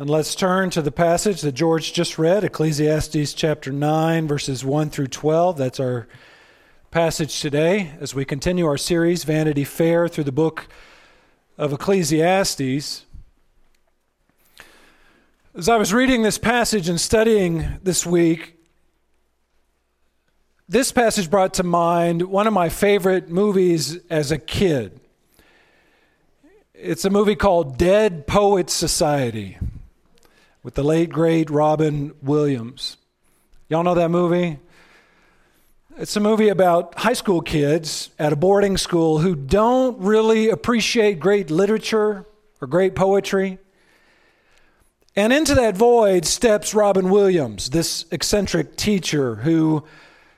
And let's turn to the passage that George just read, Ecclesiastes chapter 9, verses 1 through 12. That's our passage today as we continue our series, Vanity Fair, through the book of Ecclesiastes. As I was reading this passage and studying this week, this passage brought to mind one of my favorite movies as a kid. It's a movie called Dead Poets Society with the late, great Robin Williams. Y'all know that movie? It's a movie about high school kids at a boarding school who don't really appreciate great literature or great poetry. And into that void steps Robin Williams, this eccentric teacher who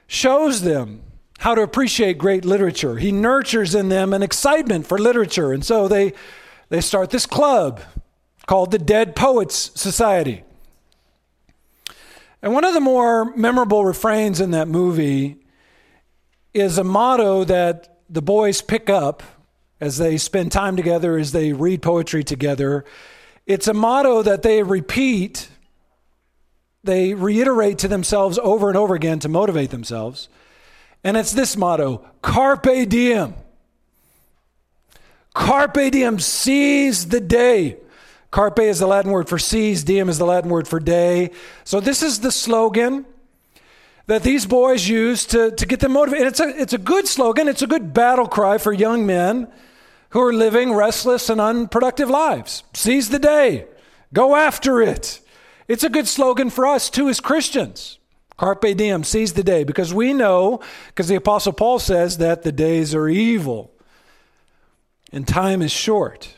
shows them how to appreciate great literature. He nurtures in them an excitement for literature. And so they, they start this club called the Dead Poets Society. And one of the more memorable refrains in that movie is a motto that the boys pick up as they spend time together, as they read poetry together. It's a motto that they repeat, they reiterate to themselves over and over again to motivate themselves. And it's this motto Carpe diem. Carpe diem, seize the day. Carpe is the Latin word for seize, diem is the Latin word for day. So this is the slogan that these boys use to, to get them motivated. It's a, it's a good slogan, it's a good battle cry for young men who are living restless and unproductive lives. Seize the day, go after it. It's a good slogan for us too as Christians. Carpe diem, seize the day, because we know, because the Apostle Paul says that the days are evil and time is short.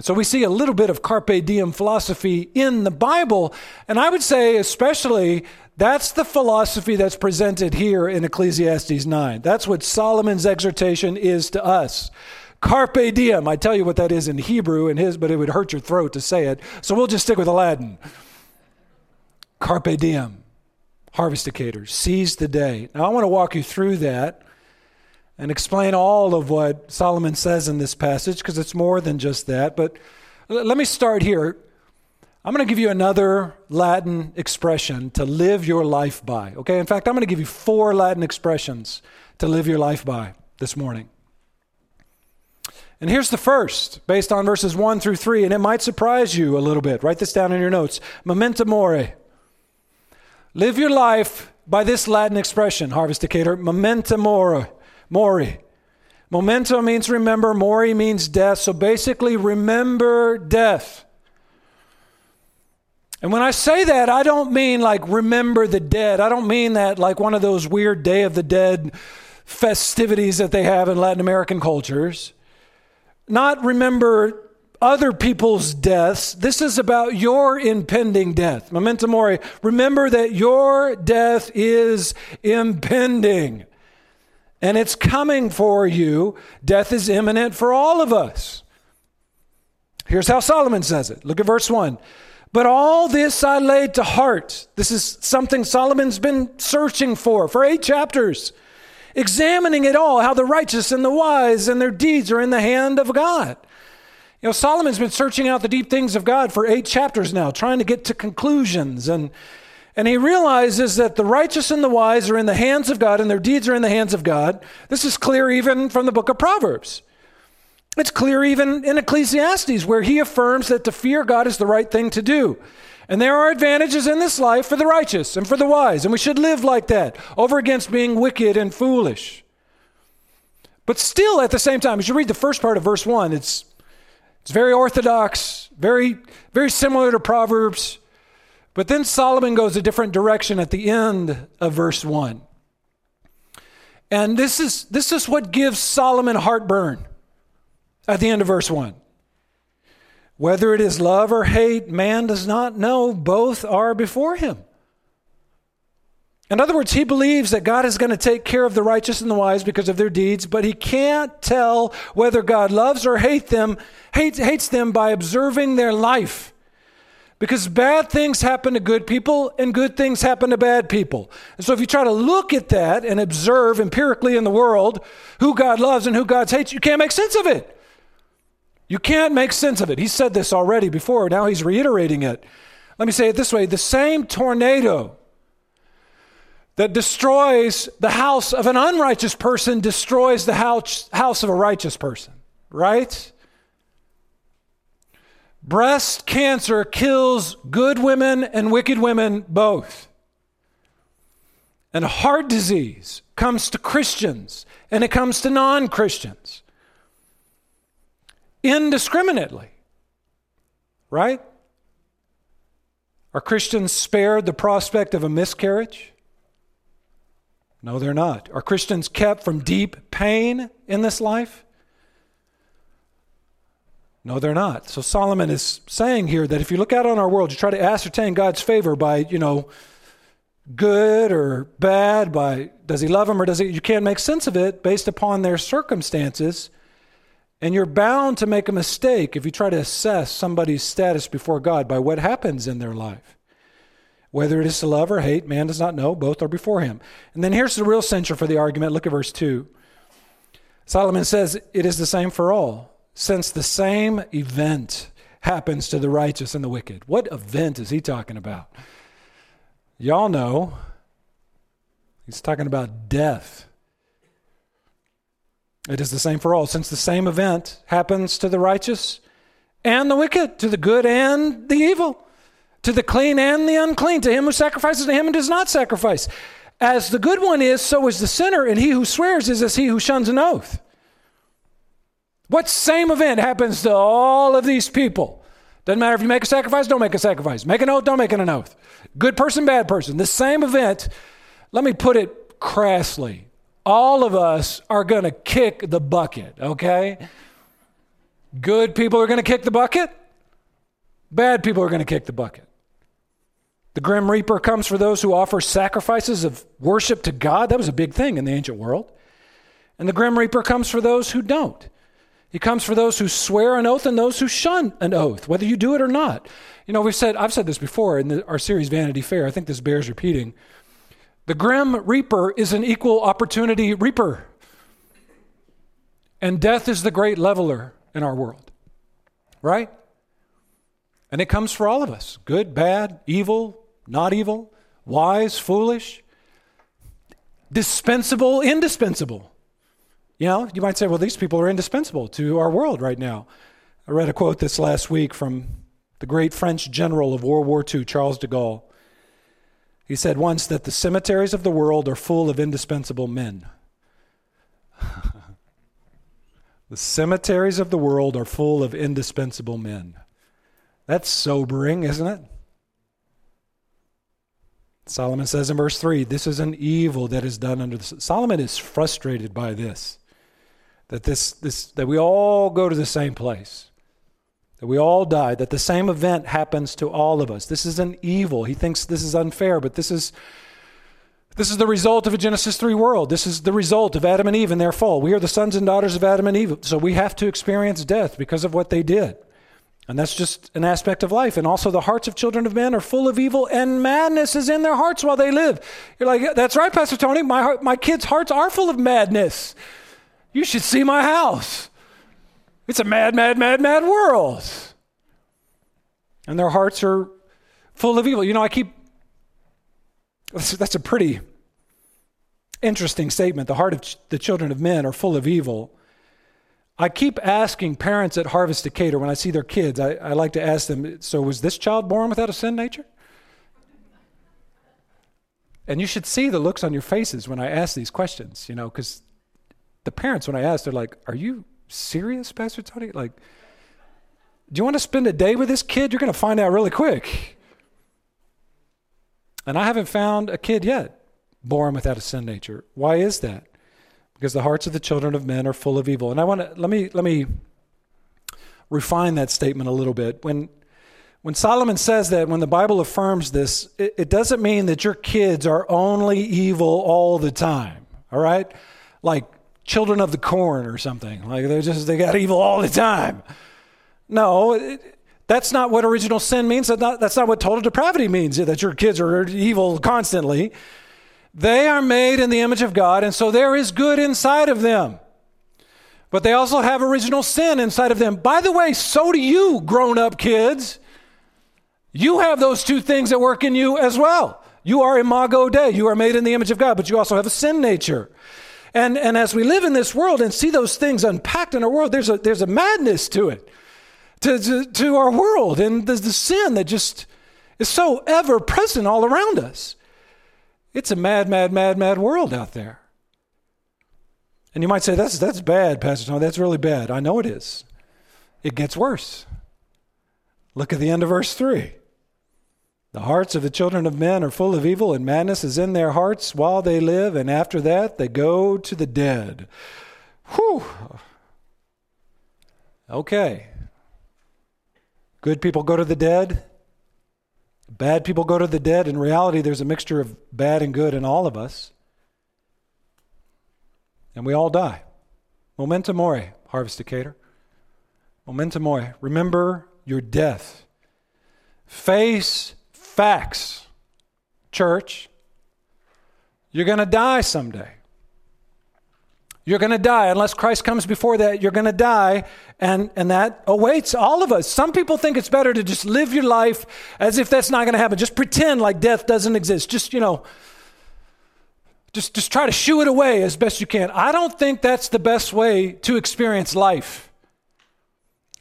And so we see a little bit of carpe diem philosophy in the Bible. And I would say, especially, that's the philosophy that's presented here in Ecclesiastes 9. That's what Solomon's exhortation is to us. Carpe diem. I tell you what that is in Hebrew and his, but it would hurt your throat to say it. So we'll just stick with Aladdin. Carpe diem. Harvesticators. Seize the day. Now I want to walk you through that and explain all of what Solomon says in this passage because it's more than just that. But let me start here. I'm going to give you another Latin expression to live your life by. Okay? In fact, I'm going to give you four Latin expressions to live your life by this morning. And here's the first, based on verses 1 through 3, and it might surprise you a little bit. Write this down in your notes. Memento mori. Live your life by this Latin expression, Harvest Decatur, Memento mori. Mori. Memento means remember, mori means death. So basically, remember death. And when I say that, I don't mean like remember the dead. I don't mean that like one of those weird Day of the Dead festivities that they have in Latin American cultures. Not remember other people's deaths. This is about your impending death. Memento mori. Remember that your death is impending and it's coming for you. Death is imminent for all of us. Here's how Solomon says it. Look at verse 1. But all this I laid to heart. This is something Solomon's been searching for for eight chapters, examining it all, how the righteous and the wise and their deeds are in the hand of God. You know, Solomon's been searching out the deep things of God for eight chapters now, trying to get to conclusions and and he realizes that the righteous and the wise are in the hands of God and their deeds are in the hands of God. This is clear even from the book of Proverbs. It's clear even in Ecclesiastes, where he affirms that to fear God is the right thing to do. And there are advantages in this life for the righteous and for the wise, and we should live like that, over against being wicked and foolish. But still, at the same time, as you read the first part of verse 1, it's, it's very orthodox, very, very similar to Proverbs. But then Solomon goes a different direction at the end of verse 1. And this is, this is what gives Solomon heartburn at the end of verse 1. Whether it is love or hate, man does not know. Both are before him. In other words, he believes that God is going to take care of the righteous and the wise because of their deeds, but he can't tell whether God loves or hate them, hates, hates them by observing their life. Because bad things happen to good people and good things happen to bad people. And so if you try to look at that and observe empirically in the world who God loves and who God hates, you can't make sense of it. You can't make sense of it. He said this already before. Now he's reiterating it. Let me say it this way the same tornado that destroys the house of an unrighteous person destroys the house, house of a righteous person, right? Breast cancer kills good women and wicked women both. And heart disease comes to Christians and it comes to non Christians indiscriminately. Right? Are Christians spared the prospect of a miscarriage? No, they're not. Are Christians kept from deep pain in this life? No, they're not. So Solomon is saying here that if you look out on our world, you try to ascertain God's favor by, you know, good or bad, by does he love them or does he you can't make sense of it based upon their circumstances. And you're bound to make a mistake if you try to assess somebody's status before God by what happens in their life. Whether it is to love or hate, man does not know. Both are before him. And then here's the real censure for the argument. Look at verse 2. Solomon says, It is the same for all, since the same event happens to the righteous and the wicked. What event is he talking about? Y'all know. He's talking about death. It is the same for all, since the same event happens to the righteous and the wicked, to the good and the evil to the clean and the unclean, to him who sacrifices, to him who does not sacrifice. As the good one is, so is the sinner, and he who swears is as he who shuns an oath. What same event happens to all of these people? Doesn't matter if you make a sacrifice, don't make a sacrifice. Make an oath, don't make an oath. Good person, bad person. The same event, let me put it crassly. All of us are going to kick the bucket, okay? Good people are going to kick the bucket. Bad people are going to kick the bucket. The Grim Reaper comes for those who offer sacrifices of worship to God. That was a big thing in the ancient world. And the Grim Reaper comes for those who don't. He comes for those who swear an oath and those who shun an oath, whether you do it or not. You know, we've said, I've said this before in the, our series Vanity Fair. I think this bears repeating. The Grim Reaper is an equal opportunity reaper. And death is the great leveler in our world, right? And it comes for all of us good, bad, evil, not evil, wise, foolish, dispensable, indispensable. You know, you might say, well, these people are indispensable to our world right now. I read a quote this last week from the great French general of World War II, Charles de Gaulle. He said once that the cemeteries of the world are full of indispensable men. the cemeteries of the world are full of indispensable men. That's sobering, isn't it? Solomon says in verse 3 this is an evil that is done under the Solomon is frustrated by this that this, this that we all go to the same place that we all die that the same event happens to all of us this is an evil he thinks this is unfair but this is this is the result of a Genesis 3 world. This is the result of Adam and Eve and their fall. We are the sons and daughters of Adam and Eve, so we have to experience death because of what they did. And that's just an aspect of life. And also, the hearts of children of men are full of evil, and madness is in their hearts while they live. You're like, that's right, Pastor Tony. My, heart, my kids' hearts are full of madness. You should see my house. It's a mad, mad, mad, mad world. And their hearts are full of evil. You know, I keep, that's, a pretty interesting statement. The heart of the children of men are full of evil. I keep asking parents at Harvest Decatur when I see their kids, I, I like to ask them, so was this child born without a sin nature? And you should see the looks on your faces when I ask these questions, you know, because the parents, when I ask, they're like, Are you serious, Pastor Tony? Like, do you want to spend a day with this kid? You're going to find out really quick. And I haven't found a kid yet born without a sin nature. Why is that? because the hearts of the children of men are full of evil. And I want to let me let me refine that statement a little bit. When when Solomon says that, when the Bible affirms this, it, it doesn't mean that your kids are only evil all the time. All right, like children of the corn or something. Like they're just they got evil all the time. No. It, that's not what original sin means. That's not, that's not what total depravity means, that your kids are evil constantly. They are made in the image of God, and so there is good inside of them. but they also have original sin inside of them. By the way, so do you, grown up kids. You have those two things that work in you as well. You are imago Dei. You are made in the image of God, but you also have a sin nature. And, and as we live in this world and see those things unpacked in our world, there's a, there's a madness to it, to, to, to our world. And there's the sin that just is so ever present all around us. It's a mad, mad, mad, mad world out there. And you might say, that's, that's bad, Pastor Tom. That's really bad. I know it is. It gets worse. Look at the end of verse 3. The hearts of the children of men are full of evil, and madness is in their hearts while they live, and after that they go to the dead. Whew. Okay. Good people go to the dead. Bad people go to the dead. In reality, there's a mixture of bad and good in all of us. And we all die. Memento mori, harvest harvesticator. Memento mori. Remember your death. Face facts, church. You're going to die someday. You're going to die. Unless Christ comes before that, you're going to die. And, and that awaits all of us. Some people think it's better to just live your life as if that's not going to happen. Just pretend like death doesn't exist. Just, you know, just, just try to shoo it away as best you can. I don't think that's the best way to experience life.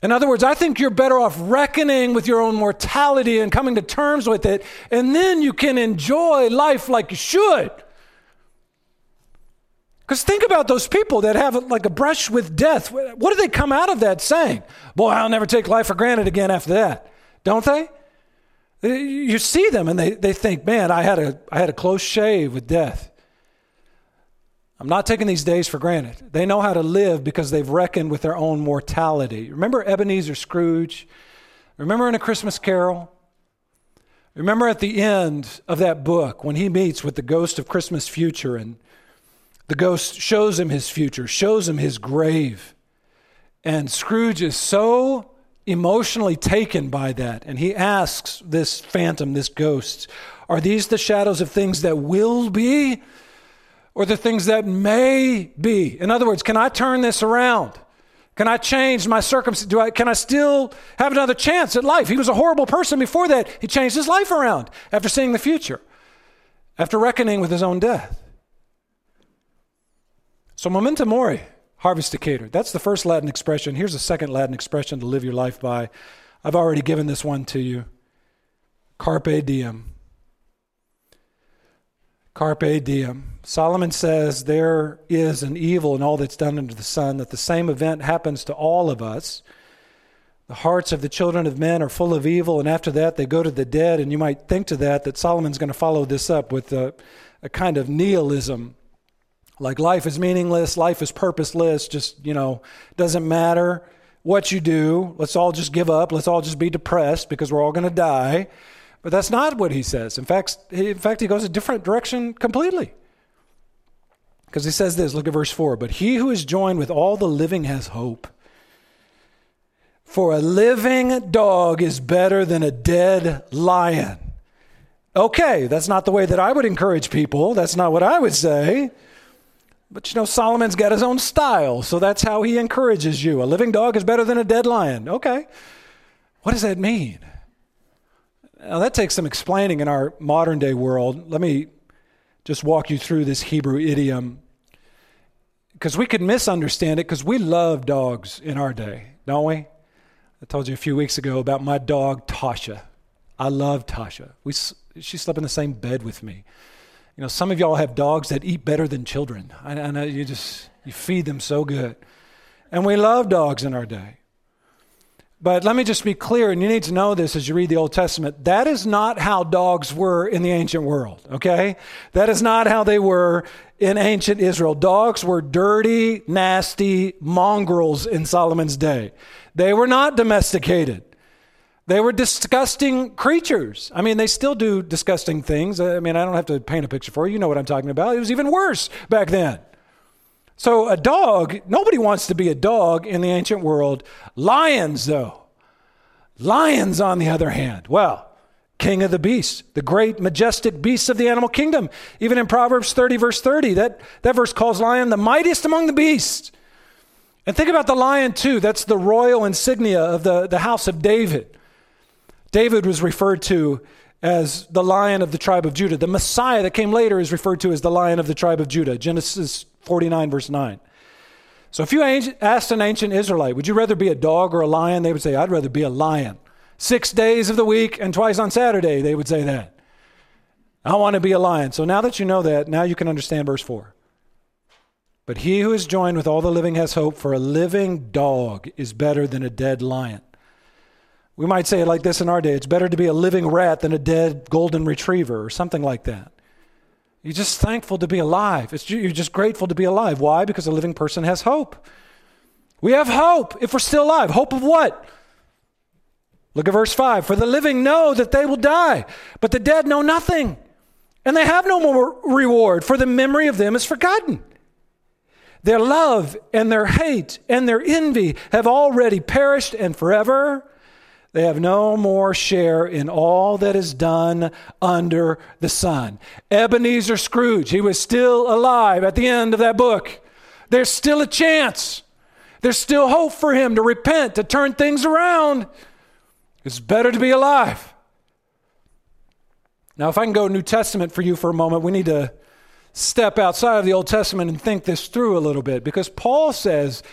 In other words, I think you're better off reckoning with your own mortality and coming to terms with it, and then you can enjoy life like you should. Because think about those people that have like a brush with death. What do they come out of that saying? Boy, I'll never take life for granted again after that. Don't they? You see them and they, they think, man, I had, a, I had a close shave with death. I'm not taking these days for granted. They know how to live because they've reckoned with their own mortality. Remember Ebenezer Scrooge? Remember in A Christmas Carol? Remember at the end of that book when he meets with the ghost of Christmas future and the ghost shows him his future, shows him his grave. And Scrooge is so emotionally taken by that. And he asks this phantom, this ghost, Are these the shadows of things that will be? Or the things that may be. In other words, can I turn this around? Can I change my circumstance? Do I, can I still have another chance at life? He was a horrible person before that. He changed his life around after seeing the future, after reckoning with his own death. So, memento mori, Harvest Decatur. That's the first Latin expression. Here's a second Latin expression to live your life by. I've already given this one to you. Carpe diem. Carpe diem. Solomon says there is an evil in all that's done under the sun, that the same event happens to all of us. The hearts of the children of men are full of evil, and after that they go to the dead. And you might think to that that Solomon's going to follow this up with a, a kind of nihilism. Like life is meaningless, life is purposeless, just, you know, doesn't matter what you do. Let's all just give up. Let's all just be depressed because we're all going to die. But that's not what he says. In fact, in fact, he goes a different direction completely. Because he says this, look at verse 4. But he who is joined with all the living has hope. For a living dog is better than a dead lion. Okay, that's not the way that I would encourage people. That's not what I would say. But you know, Solomon's got his own style, so that's how he encourages you. A living dog is better than a dead lion. Okay. What does that mean? Now, that takes some explaining in our modern day world. Let me just walk you through this Hebrew idiom because we could misunderstand it because we love dogs in our day, don't we? I told you a few weeks ago about my dog, Tasha. I love Tasha. We, she slept in the same bed with me. You know, some of y'all have dogs that eat better than children. I, I know you just, you feed them so good. And we love dogs in our day. But let me just be clear, and you need to know this as you read the Old Testament. That is not how dogs were in the ancient world, okay? That is not how they were in ancient Israel. Dogs were dirty, nasty mongrels in Solomon's day. They were not domesticated. They were disgusting creatures. I mean, they still do disgusting things. I mean, I don't have to paint a picture for you. You know what I'm talking about. It was even worse back then. So, a dog, nobody wants to be a dog in the ancient world. Lions, though. Lions, on the other hand, well, king of the beasts, the great majestic beasts of the animal kingdom. Even in Proverbs 30, verse 30, that, that verse calls lion the mightiest among the beasts. And think about the lion, too. That's the royal insignia of the, the house of David. David was referred to as the lion of the tribe of Judah. The Messiah that came later is referred to as the lion of the tribe of Judah. Genesis 49, verse 9. So if you asked an ancient Israelite, would you rather be a dog or a lion? They would say, I'd rather be a lion. Six days of the week and twice on Saturday, they would say that. I want to be a lion. So now that you know that, now you can understand verse 4. But he who is joined with all the living has hope, for a living dog is better than a dead lion. We might say it like this in our day it's better to be a living rat than a dead golden retriever or something like that. You're just thankful to be alive. It's, you're just grateful to be alive. Why? Because a living person has hope. We have hope if we're still alive. Hope of what? Look at verse 5. For the living know that they will die, but the dead know nothing, and they have no more reward, for the memory of them is forgotten. Their love and their hate and their envy have already perished, and forever they have no more share in all that is done under the sun. Ebenezer Scrooge, he was still alive at the end of that book. There's still a chance. There's still hope for him to repent, to turn things around. It's better to be alive. Now, if I can go to the New Testament for you for a moment, we need to step outside of the Old Testament and think this through a little bit because Paul says,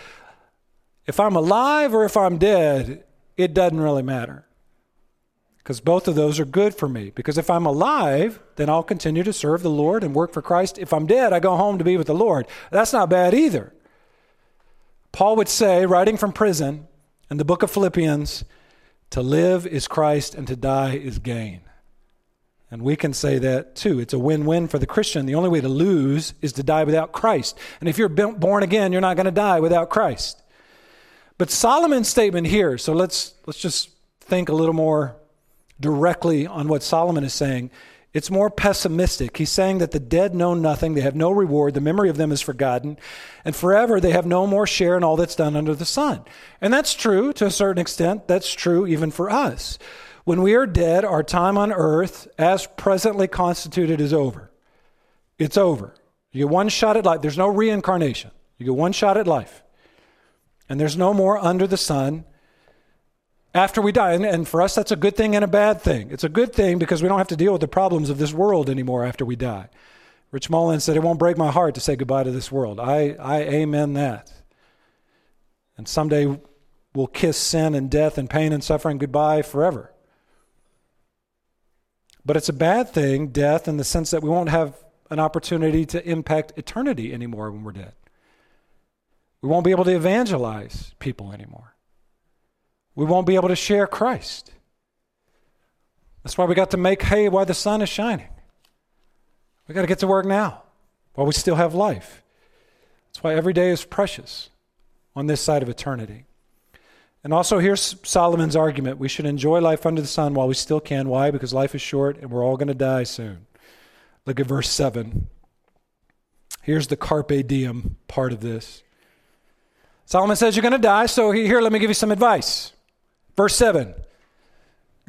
if I'm alive or if I'm dead, it doesn't really matter. Because both of those are good for me. Because if I'm alive, then I'll continue to serve the Lord and work for Christ. If I'm dead, I go home to be with the Lord. That's not bad either. Paul would say, writing from prison in the book of Philippians, to live is Christ and to die is gain. And we can say that too. It's a win win for the Christian. The only way to lose is to die without Christ. And if you're born again, you're not going to die without Christ. But Solomon's statement here, so let's, let's just think a little more directly on what Solomon is saying. It's more pessimistic. He's saying that the dead know nothing, they have no reward, the memory of them is forgotten, and forever they have no more share in all that's done under the sun. And that's true to a certain extent. That's true even for us. When we are dead, our time on earth, as presently constituted, is over. It's over. You get one shot at life. There's no reincarnation. You get one shot at life and there's no more under the sun after we die. And, and, for us, that's a good thing and a bad thing. It's a good thing because we don't have to deal with the problems of this world anymore after we die. Rich Mullins said, It won't break my heart to say goodbye to this world. I, I amen that. And someday we'll kiss sin and death and pain and suffering goodbye forever. But it's a bad thing, death, in the sense that we won't have an opportunity to impact eternity anymore when we're dead. We won't be able to evangelize people anymore. We won't be able to share Christ. That's why we got to make hay while the sun is shining. We got to get to work now while we still have life. That's why every day is precious on this side of eternity. And also, here's Solomon's argument we should enjoy life under the sun while we still can. Why? Because life is short and we're all going to die soon. Look at verse 7. Here's the carpe diem part of this. Solomon says you're going to die, so here, let me give you some advice. Verse 7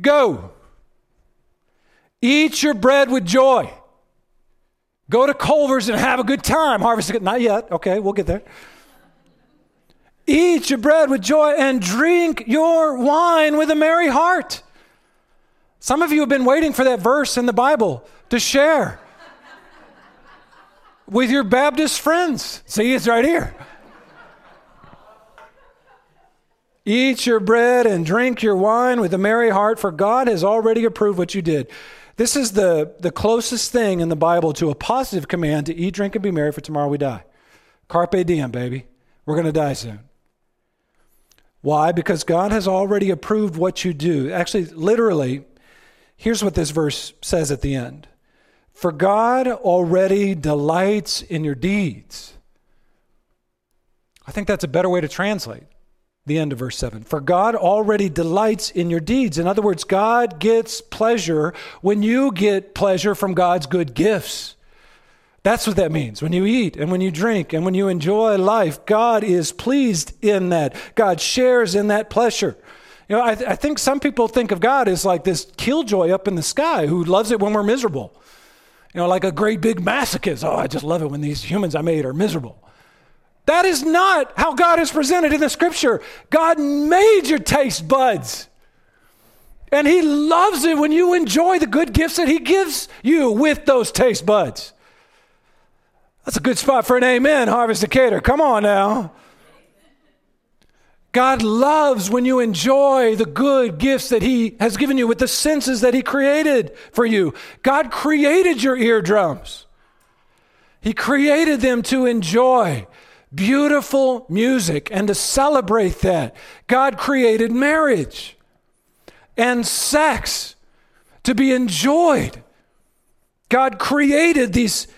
Go, eat your bread with joy. Go to Culver's and have a good time. Harvest, not yet. Okay, we'll get there. Eat your bread with joy and drink your wine with a merry heart. Some of you have been waiting for that verse in the Bible to share with your Baptist friends. See, it's right here. Eat your bread and drink your wine with a merry heart, for God has already approved what you did. This is the, the closest thing in the Bible to a positive command to eat, drink, and be merry, for tomorrow we die. Carpe diem, baby. We're going to die soon. Why? Because God has already approved what you do. Actually, literally, here's what this verse says at the end For God already delights in your deeds. I think that's a better way to translate the end of verse 7. For God already delights in your deeds. In other words, God gets pleasure when you get pleasure from God's good gifts. That's what that means. When you eat and when you drink and when you enjoy life, God is pleased in that. God shares in that pleasure. You know, I, th- I think some people think of God as like this killjoy up in the sky who loves it when we're miserable. You know, like a great big masochist. Oh, I just love it when these humans I made are miserable. That is not how God is presented in the scripture. God made your taste buds. And He loves it when you enjoy the good gifts that He gives you with those taste buds. That's a good spot for an amen, Harvest Decatur. Come on now. God loves when you enjoy the good gifts that He has given you with the senses that He created for you. God created your eardrums, He created them to enjoy beautiful music and to celebrate that. God created marriage and sex to be enjoyed. God created these,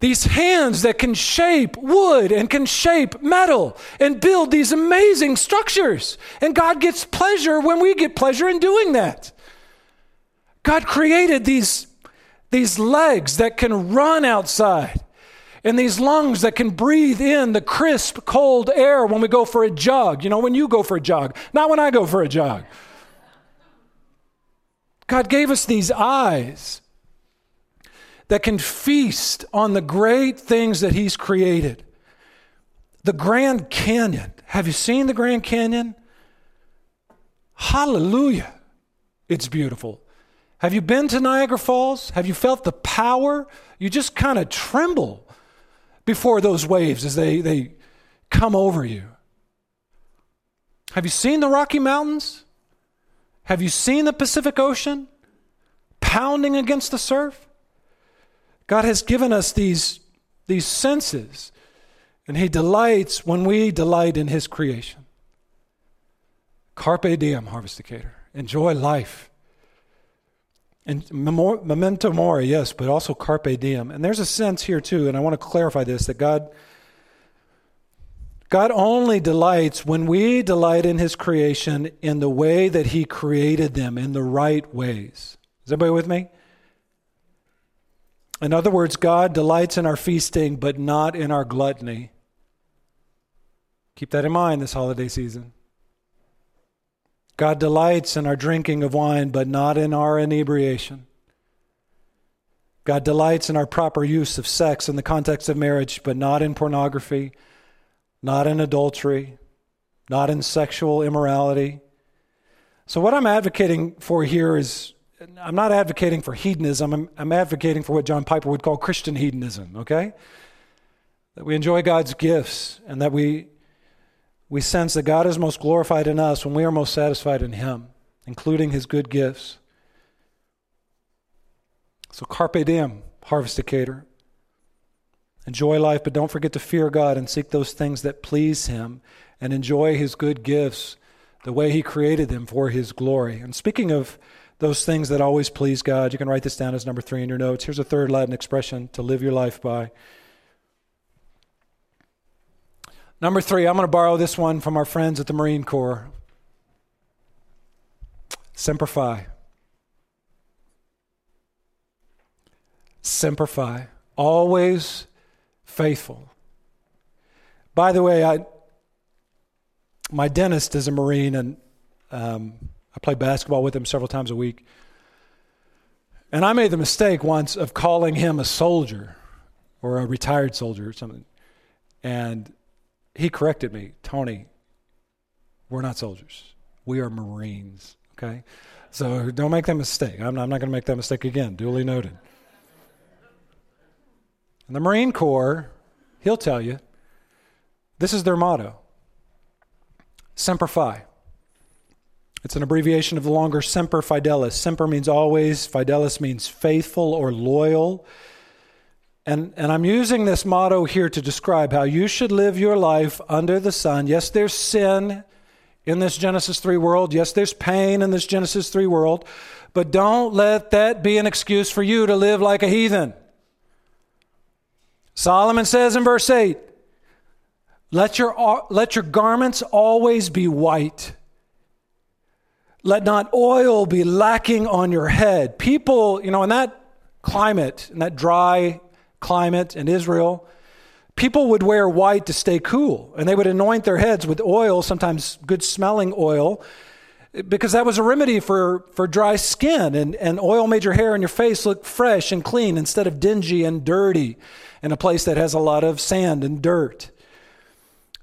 these hands that can shape wood and can shape metal and build these amazing structures. And God gets pleasure when we get pleasure in doing that. God created these, these legs that can run outside and these lungs that can breathe in the crisp, cold air when we go for a jog. You know, when you go for a jog, not when I go for a jog. God gave us these eyes that can feast on the great things that He's created. The Grand Canyon. Have you seen the Grand Canyon? Hallelujah. It's beautiful. Have you been to Niagara Falls? Have you felt the power? You just kind of tremble before those waves as they, they come over you. Have you seen the Rocky Mountains? Have you seen the Pacific Ocean pounding against the surf? God has given us these, these senses, and He delights when we delight in His creation. Carpe diem, Harvest Decatur. Enjoy life. And memento mori, yes, but also carpe diem. And there's a sense here too, and I want to clarify this that God God only delights when we delight in his creation in the way that he created them in the right ways. Is everybody with me? In other words, God delights in our feasting, but not in our gluttony. Keep that in mind this holiday season. God delights in our drinking of wine, but not in our inebriation. God delights in our proper use of sex in the context of marriage, but not in pornography, not in adultery, not in sexual immorality. So, what I'm advocating for here is I'm not advocating for hedonism, I'm, I'm advocating for what John Piper would call Christian hedonism, okay? That we enjoy God's gifts and that we we sense that God is most glorified in us when we are most satisfied in Him, including His good gifts. So, carpe diem, harvest Decatur. Enjoy life, but don't forget to fear God and seek those things that please Him and enjoy His good gifts the way He created them for His glory. And speaking of those things that always please God, you can write this down as number three in your notes. Here's a third Latin expression to live your life by. Number three, I'm going to borrow this one from our friends at the Marine Corps. Semper Fi. Semper Fi. Always faithful. By the way, I, my dentist is a Marine, and um, I play basketball with him several times a week. And I made the mistake once of calling him a soldier or a retired soldier or something. And he corrected me, Tony, we're not soldiers. We are Marines, okay? So don't make that mistake. I'm not, not going to make that mistake again, duly noted. And the Marine Corps, he'll tell you, this is their motto Semper Fi. It's an abbreviation of the longer Semper Fidelis. Semper means always, Fidelis means faithful or loyal. And, and I'm using this motto here to describe how you should live your life under the sun. Yes, there's sin in this Genesis 3 world. Yes, there's pain in this Genesis 3 world. But don't let that be an excuse for you to live like a heathen. Solomon says in verse 8, let your, let your garments always be white. Let not oil be lacking on your head. People, you know, in that climate, in that dry climate in Israel, people would wear white to stay cool, and they would anoint their heads with oil, sometimes good smelling oil, because that was a remedy for, for dry skin. And, and oil made your hair and your face look fresh and clean instead of dingy and dirty in a place that has a lot of sand and dirt.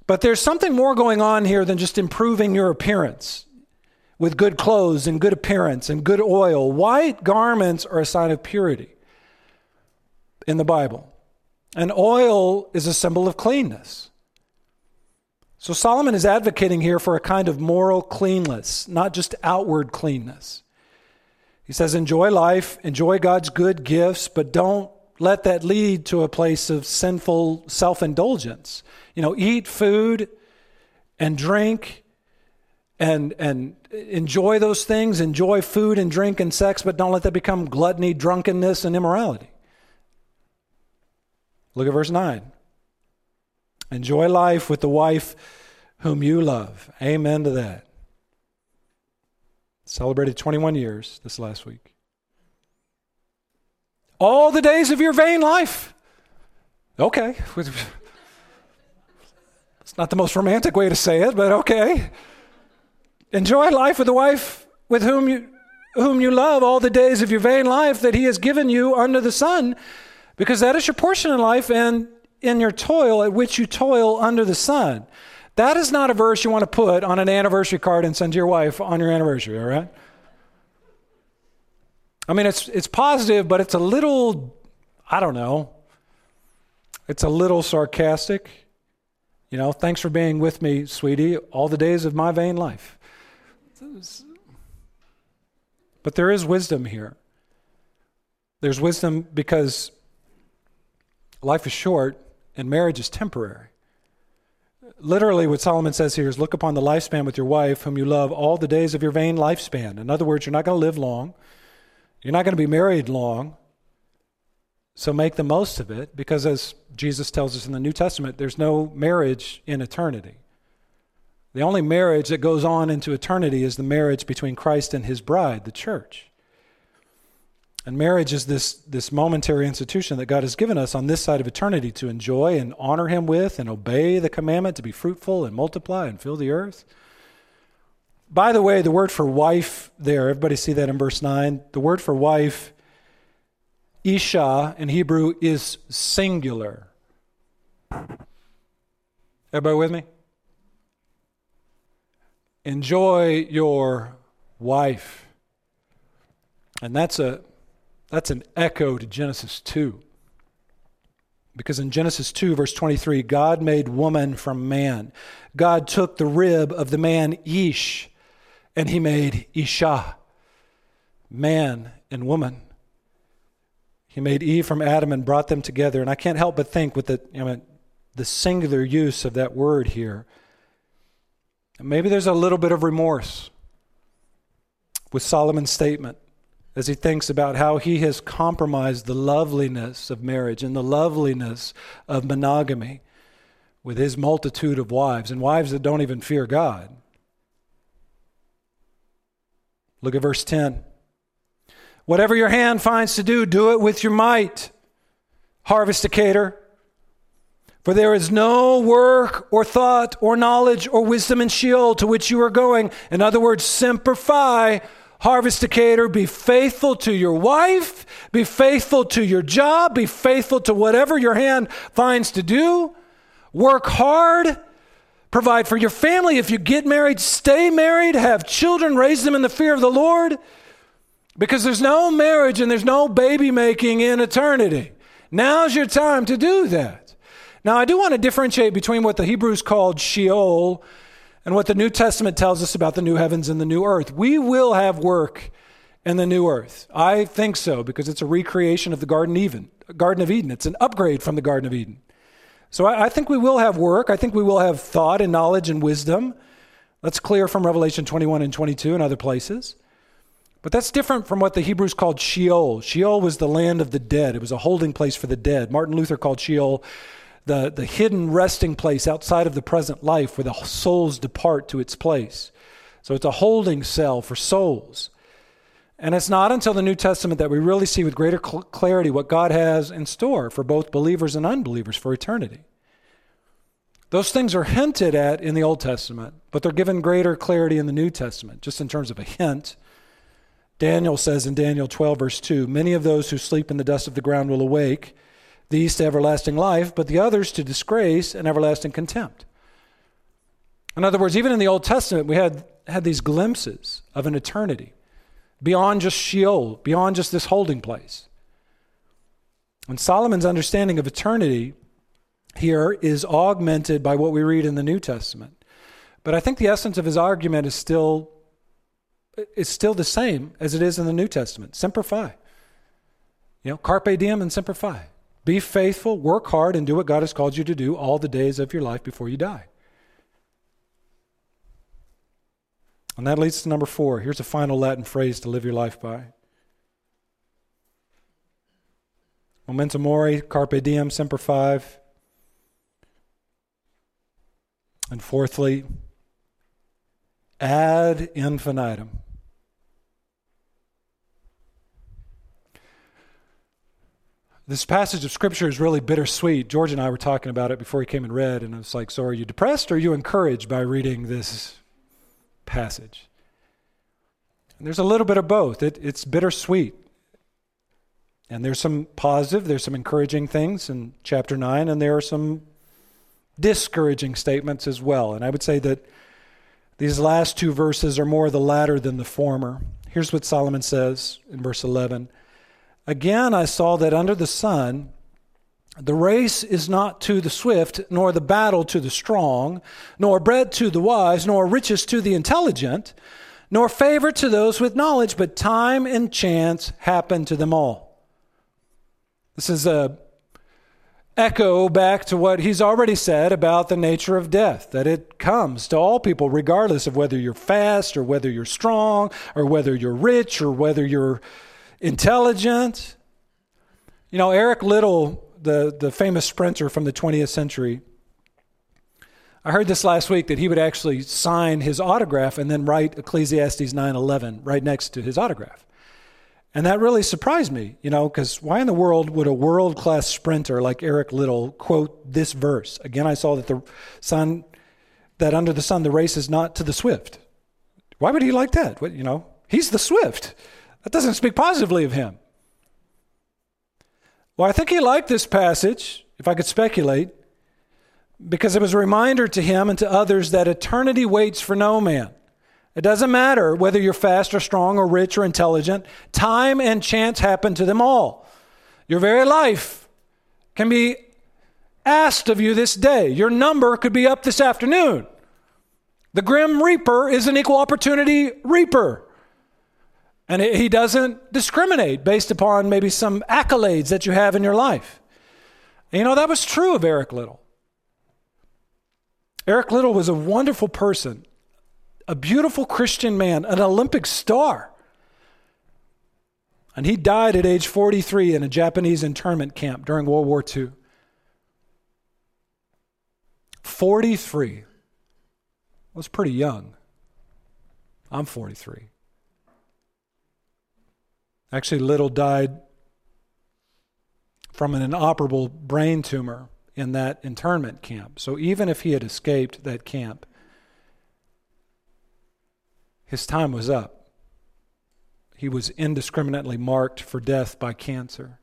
But there's something more going on here than just improving your appearance with good clothes and good appearance and good oil. White garments are a sign of purity in the Bible. And oil is a symbol of cleanness. So Solomon is advocating here for a kind of moral cleanness, not just outward cleanness. He says, enjoy life, enjoy God's good gifts, but don't let that lead to a place of sinful self indulgence. You know, eat food and drink and, and enjoy those things, enjoy food and drink and sex, but don't let that become gluttony, drunkenness, and immorality. Look at verse 9. Enjoy life with the wife whom you love. Amen to that. Celebrated 21 years this last week. All the days of your vain life. Okay. It's not the most romantic way to say it, but okay. Enjoy life with the wife with whom you whom you love all the days of your vain life that he has given you under the sun, because that is your portion in life and in your toil at which you toil under the sun. That is not a verse you want to put on an anniversary card and send to your wife on your anniversary, all right? I mean, it's, it's positive, but it's a little, I don't know, it's a little sarcastic. You know, thanks for being with me, sweetie, all the days of my vain life. But there is wisdom here. There's wisdom because life is short and marriage is temporary. Literally, what Solomon says here is look upon the lifespan with your wife, whom you love, all the days of your vain lifespan. In other words, you're not going to live long. You're not going to be married long. So make the most of it, because as Jesus tells us in the New Testament, there's no marriage in eternity. The only marriage that goes on into eternity is the marriage between Christ and his bride, the church. And marriage is this, this momentary institution that God has given us on this side of eternity to enjoy and honor Him with and obey the commandment to be fruitful and multiply and fill the earth. By the way, the word for wife there, everybody see that in verse 9? The word for wife, Isha in Hebrew, is singular. Everybody with me? Enjoy your wife. And that's a that's an echo to Genesis 2. Because in Genesis 2, verse 23, God made woman from man. God took the rib of the man Ish, and he made Isha, man and woman. He made Eve from Adam and brought them together. And I can't help but think with the, the singular use of that word here, maybe there's a little bit of remorse with Solomon's statement as he thinks about how he has compromised the loveliness of marriage and the loveliness of monogamy with his multitude of wives and wives that don't even fear God. Look at verse 10. Whatever your hand finds to do, do it with your might. Harvest Decatur. For there is no work or thought or knowledge or wisdom in Sheol to which you are going. In other words, semper fi Harvest Decatur, be faithful to your wife, be faithful to your job, be faithful to whatever your hand finds to do. Work hard, provide for your family. If you get married, stay married, have children, raise them in the fear of the Lord. Because there's no marriage and there's no baby making in eternity. Now's your time to do that. Now, I do want to differentiate between what the Hebrews called Sheol and what the New Testament tells us about the new heavens and the new earth. We will have work in the new earth. I think so because it's a recreation of the Garden Eden. Garden of Eden. It's an upgrade from the Garden of Eden. So I, I think we will have work. I think we will have thought and knowledge and wisdom. That's clear from Revelation 21 and 22 and other places. But that's different from what the Hebrews called Sheol. Sheol was the land of the dead. It was a holding place for the dead. Martin Luther called Sheol the, the hidden resting place outside of the present life where the souls depart to its place. So it's a holding cell for souls. And it's not until the New Testament that we really see with greater cl- clarity what God has in store for both believers and unbelievers for eternity. Those things are hinted at in the Old Testament, but they're given greater clarity in the New Testament, just in terms of a hint. Daniel says in Daniel 12, verse 2 Many of those who sleep in the dust of the ground will awake these to everlasting life, but the others to disgrace and everlasting contempt. In other words, even in the Old Testament, we had, had these glimpses of an eternity beyond just Sheol, beyond just this holding place. And Solomon's understanding of eternity here is augmented by what we read in the New Testament. But I think the essence of his argument is still is still the same as it is in the New Testament. Semper. You know, carpe diem and semper. Be faithful, work hard, and do what God has called you to do all the days of your life before you die. And that leads to number four. Here's a final Latin phrase to live your life by Memento mori, carpe diem, semper fi. And fourthly, ad infinitum. This passage of scripture is really bittersweet. George and I were talking about it before he came and read, and I was like, So are you depressed or are you encouraged by reading this passage? And there's a little bit of both. It, it's bittersweet. And there's some positive, there's some encouraging things in chapter 9, and there are some discouraging statements as well. And I would say that these last two verses are more the latter than the former. Here's what Solomon says in verse 11 Again, I saw that under the sun, the race is not to the swift, nor the battle to the strong, nor bread to the wise, nor riches to the intelligent, nor favor to those with knowledge, but time and chance happen to them all. This is a echo back to what he's already said about the nature of death that it comes to all people, regardless of whether you're fast or whether you're strong or whether you're rich or whether you're intelligent. You know, Eric Liddell, the, the famous sprinter from the 20th century, I heard this last week that he would actually sign his autograph and then write Ecclesiastes 9:11 right next to his autograph. And that really surprised me, you know, because why in the world would a world class sprinter like Eric Liddell quote this verse? Again, I saw that the sun, that under the sun, the race is not to the swift. Why would he like that? What, you know, he's the swift. That doesn't speak positively of him. Well, I think he liked this passage, if I could speculate, because it was a reminder to him and to others that eternity waits for no man. It doesn't matter whether you're fast or strong or rich or intelligent, time and chance happen to them all. Your very life can be asked of you this day. Your number could be up this afternoon. The grim reaper is an equal opportunity reaper. And he doesn't discriminate based upon maybe some accolades that you have in your life. You know, that was true of Eric Liddell. Eric Liddell was a wonderful person a beautiful Christian man, an Olympic star. And he died at age 43 in a Japanese internment camp during World War II. 43 was pretty young. I'm 43. Actually, Liddell died from an inoperable brain tumor in that internment camp. So even if he had escaped that camp, his time was up. He was indiscriminately marked for death by cancer.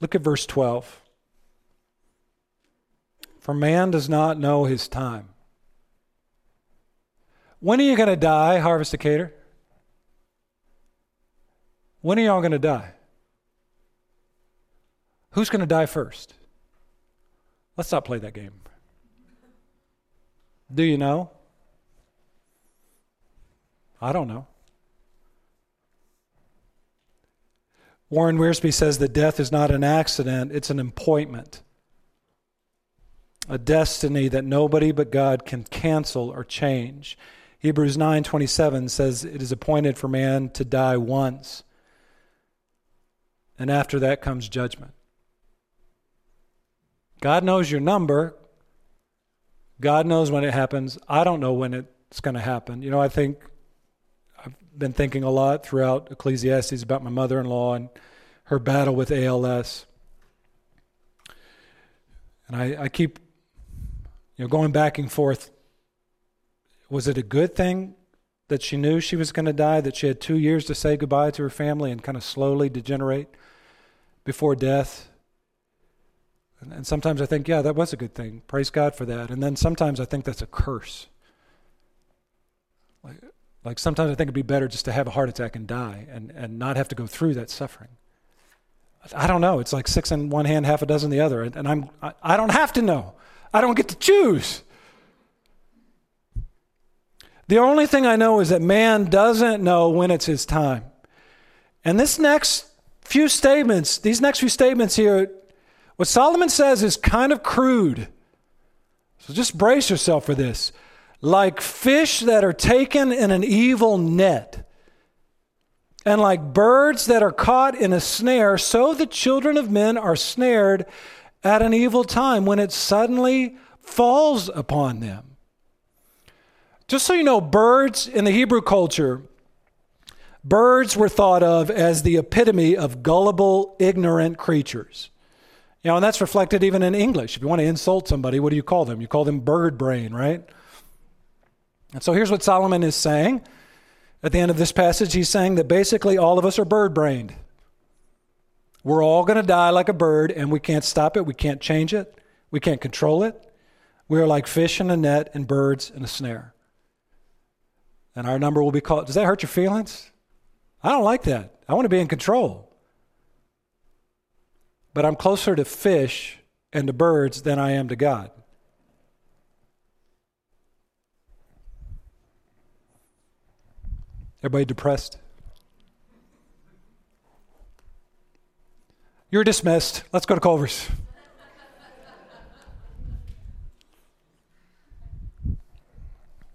Look at verse 12. For man does not know his time. When are you going to die, Harvest Decatur? When are y'all going to die? Who's going to die first? Let's not play that game. Do you know? I don't know. Warren Wiersbe says that death is not an accident, it's an appointment. A destiny that nobody but God can cancel or change. Hebrews 9:27 says it is appointed for man to die once. And after that comes judgment. God knows your number. God knows when it happens. I don't know when it's going to happen. You know, I think I've been thinking a lot throughout Ecclesiastes about my mother in law and her battle with ALS. And I, I keep you know, going back and forth. Was it a good thing that she knew she was going to die, that she had two years to say goodbye to her family and kind of slowly degenerate before death? And, and sometimes I think, yeah, that was a good thing. Praise God for that. And then sometimes I think that's a curse Like, like sometimes I think it'd be better just to have a heart attack and die and, and not have to go through that suffering. I don't know. It's like six in one hand, half a dozen the other. And, I'm, I don't have to know. I don't get to choose. The only thing I know is that man doesn't know when it's his time. And this next few statements, these next few statements here, what Solomon says is kind of crude. So just brace yourself for this. Like fish that are taken in an evil net, and like birds that are caught in a snare, so the children of men are snared at an evil time when it suddenly falls upon them. Just so you know, birds in the Hebrew culture, birds were thought of as the epitome of gullible, ignorant creatures. You know, and that's reflected even in English. If you want to insult somebody, what do you call them? You call them bird brain, right? And so here's what Solomon is saying. At the end of this passage, he's saying that basically all of us are bird brained. We're all going to die like a bird, and we can't stop it. We can't change it. We can't control it. We are like fish in a net and birds in a snare and our number will be called. Does that hurt your feelings? I don't like that. I want to be in control. But I'm closer to fish and to birds than I am to God. Everybody depressed? You're dismissed. Let's go to Culver's.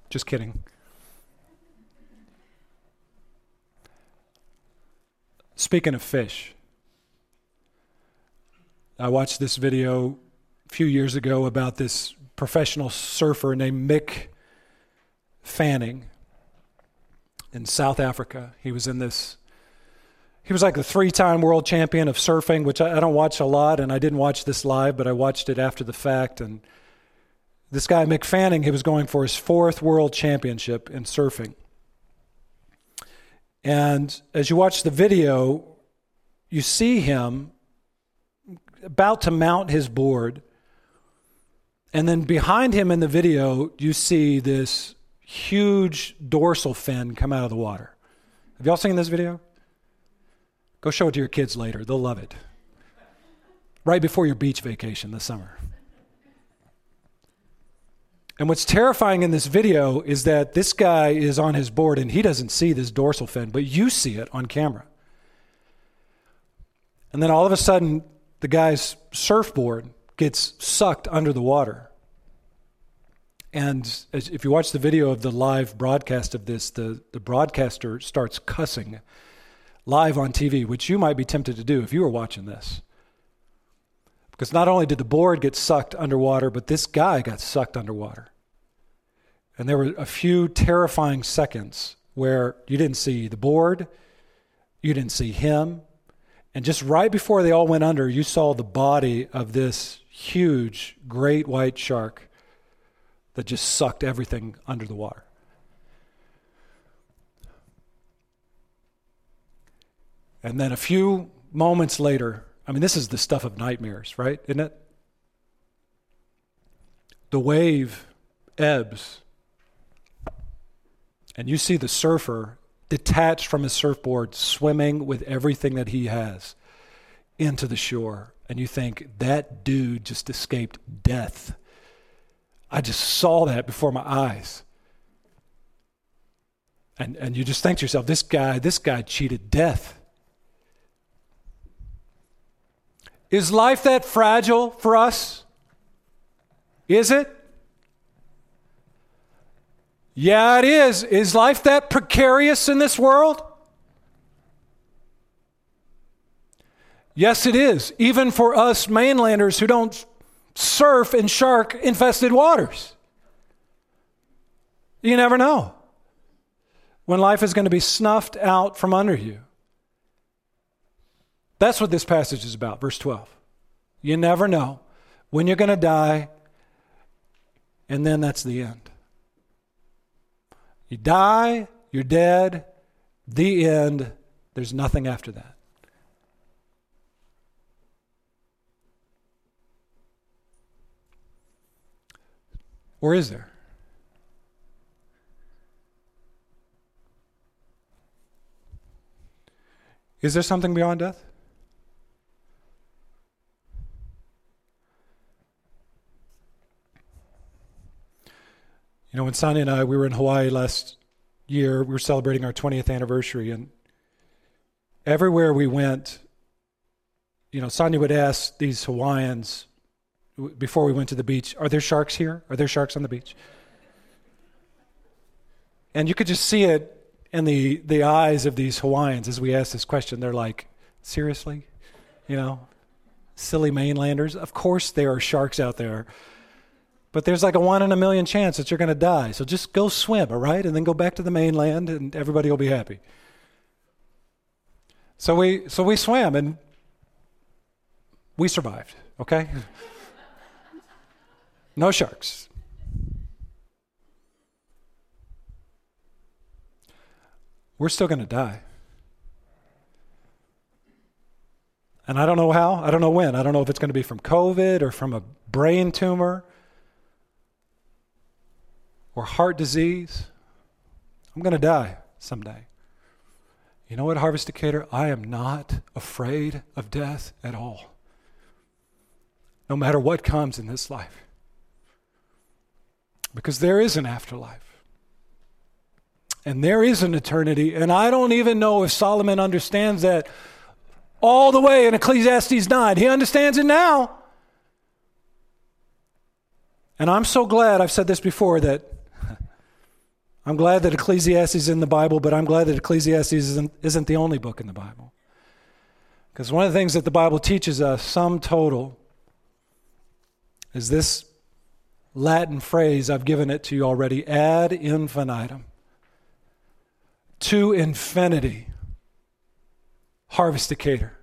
Just kidding. Speaking of fish, I watched this video a few years ago about this professional surfer named Mick Fanning in South Africa. He was in this, he was like the three time world champion of surfing, which I, I, don't watch a lot, and I didn't watch this live, but I watched it after the fact. And this guy, Mick Fanning, he was going for his fourth world championship in surfing. And as you watch the video, you see him about to mount his board. And then behind him in the video, you see this huge dorsal fin come out of the water. Have y'all seen this video? Go show it to your kids later. They'll love it. Right before your beach vacation this summer. And what's terrifying in this video is that this guy is on his board and he doesn't see this dorsal fin, but you see it on camera. And then all of a sudden, the guy's surfboard gets sucked under the water. And if you watch the video of the live broadcast of this, the, the broadcaster starts cussing live on TV, which you might be tempted to do if you were watching this. Because not only did the board get sucked underwater, but this guy got sucked underwater. And there were a few terrifying seconds where you didn't see the board, you didn't see him. And just right before they all went under, you saw the body of this huge great white shark that just sucked everything under the water. And then a few moments later, I mean, this is the stuff of nightmares, right? Isn't it? The wave ebbs, and you see the surfer detached from his surfboard, swimming with everything that he has into the shore. And you think, that dude just escaped death. I just saw that before my eyes. And, and you just think to yourself, this guy, this guy cheated death. Is life that fragile for us? Is it? Yeah, it is. Is life that precarious in this world? Yes, it is. Even for us mainlanders who don't surf in shark infested waters. You never know when life is going to be snuffed out from under you. That's what this passage is about, verse 12. You never know when you're going to die, and then that's the end. You die, you're dead, the end, there's nothing after that. Or is there? Is there something beyond death? You know, when Sonia and I, we were in Hawaii last year, we were celebrating our 20th anniversary, and everywhere we went, you know, Sonia would ask these Hawaiians before we went to the beach, Are there sharks here? Are there sharks on the beach? And you could just see it in the, the eyes of these Hawaiians as we asked this question. They're like, Seriously? You know, silly mainlanders? Of course there are sharks out there. But there's like a one in a million chance that you're going to die. So just go swim, all right? And then go back to the mainland and everybody will be happy. So we so we swam and we survived, okay? no sharks. We're still going to die. And I don't know how, I don't know when. I don't know if it's going to be from COVID or from a brain tumor or heart disease. I'm going to die someday. You know what, Harvest Decatur? I am not afraid of death at all. No matter what comes in this life. Because there is an afterlife. And there is an eternity. And I don't even know if Solomon understands that all the way in Ecclesiastes 9. He understands it now. And I'm so glad, I've said this before, that I'm glad that Ecclesiastes is in the Bible, but I'm glad that Ecclesiastes isn't, isn't the only book in the Bible. Because one of the things that the Bible teaches us, sum total, is this Latin phrase, I've given it to you already ad infinitum. To infinity. Harvest Decatur.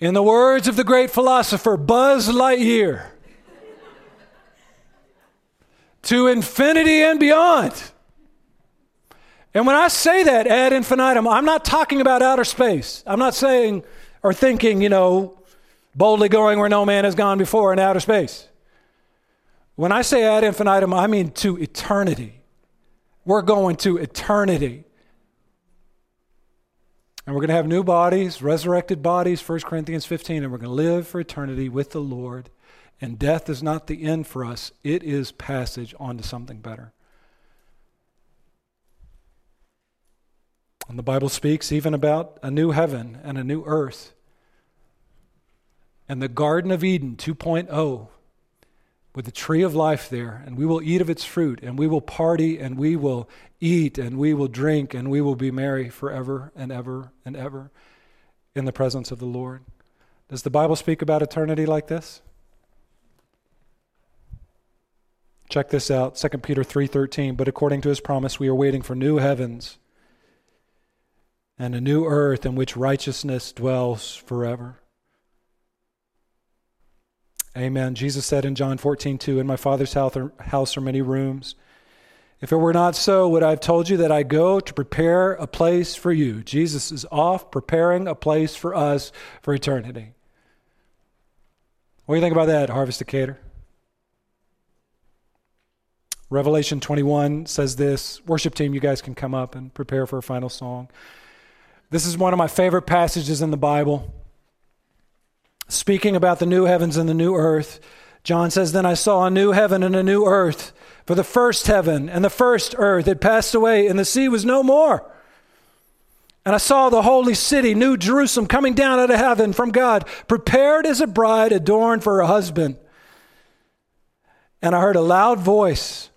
In the words of the great philosopher Buzz Lightyear, to infinity and beyond. And when I say that ad infinitum, I'm not talking about outer space. I'm not saying or thinking, you know, boldly going where no man has gone before in outer space. When I say ad infinitum, I mean to eternity. We're going to eternity. And we're going to have new bodies, resurrected bodies, 1 Corinthians 15, and we're going to live for eternity with the Lord and death is not the end for us, it is passage onto something better. And the Bible speaks even about a new heaven and a new earth. And the Garden of Eden 2.0 with the tree of life there, and we will eat of its fruit, and we will party, and we will eat, and we will drink, and we will be merry forever and ever and ever in the presence of the Lord. Does the Bible speak about eternity like this? Check this out, 2 Peter 3:13, but according to his promise we are waiting for new heavens and a new earth in which righteousness dwells forever. Amen. Jesus said in John 14, 2, In my Father's house are many rooms. If it were not so, would I have told you that I go to prepare a place for you? Jesus is off preparing a place for us for eternity. What do you think about that, Harvest Decatur? Revelation 21 says this. Worship team, you guys can come up and prepare for a final song. This is one of my favorite passages in the Bible. Speaking about the new heavens and the new earth, John says, Then I saw a new heaven and a new earth. For the first heaven and the first earth had passed away, and the sea was no more. And I saw the holy city, New Jerusalem, coming down out of heaven from God, prepared as a bride adorned for her husband. And I heard a loud voice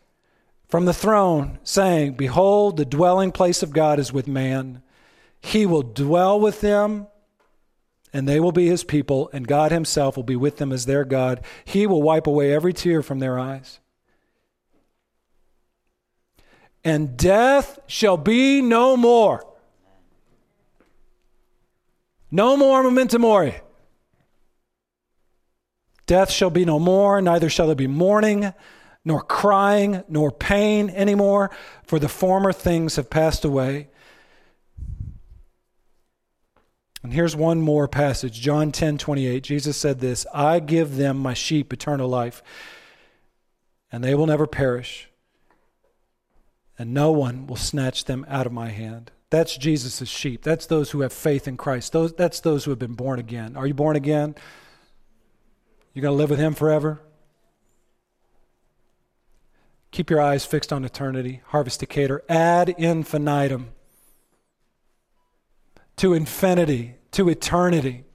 from the throne, saying, Behold, the dwelling place of God is with man. He will dwell with them, and they will be his people, and God himself will be with them as their God. He will wipe away every tear from their eyes. And death shall be no more. No more memento mori. Death shall be no more, neither shall there be mourning nor crying, nor pain anymore, for the former things have passed away. And here's one more passage John 10 28. Jesus said this I give them, my sheep, eternal life, and they will never perish, and no one will snatch them out of my hand. That's Jesus' sheep. That's those who have faith in Christ. Those, that's those who have been born again. Are you born again? You're going to live with Him forever? Keep your eyes fixed on eternity. Harvest decatur. Ad infinitum. To infinity, to eternity.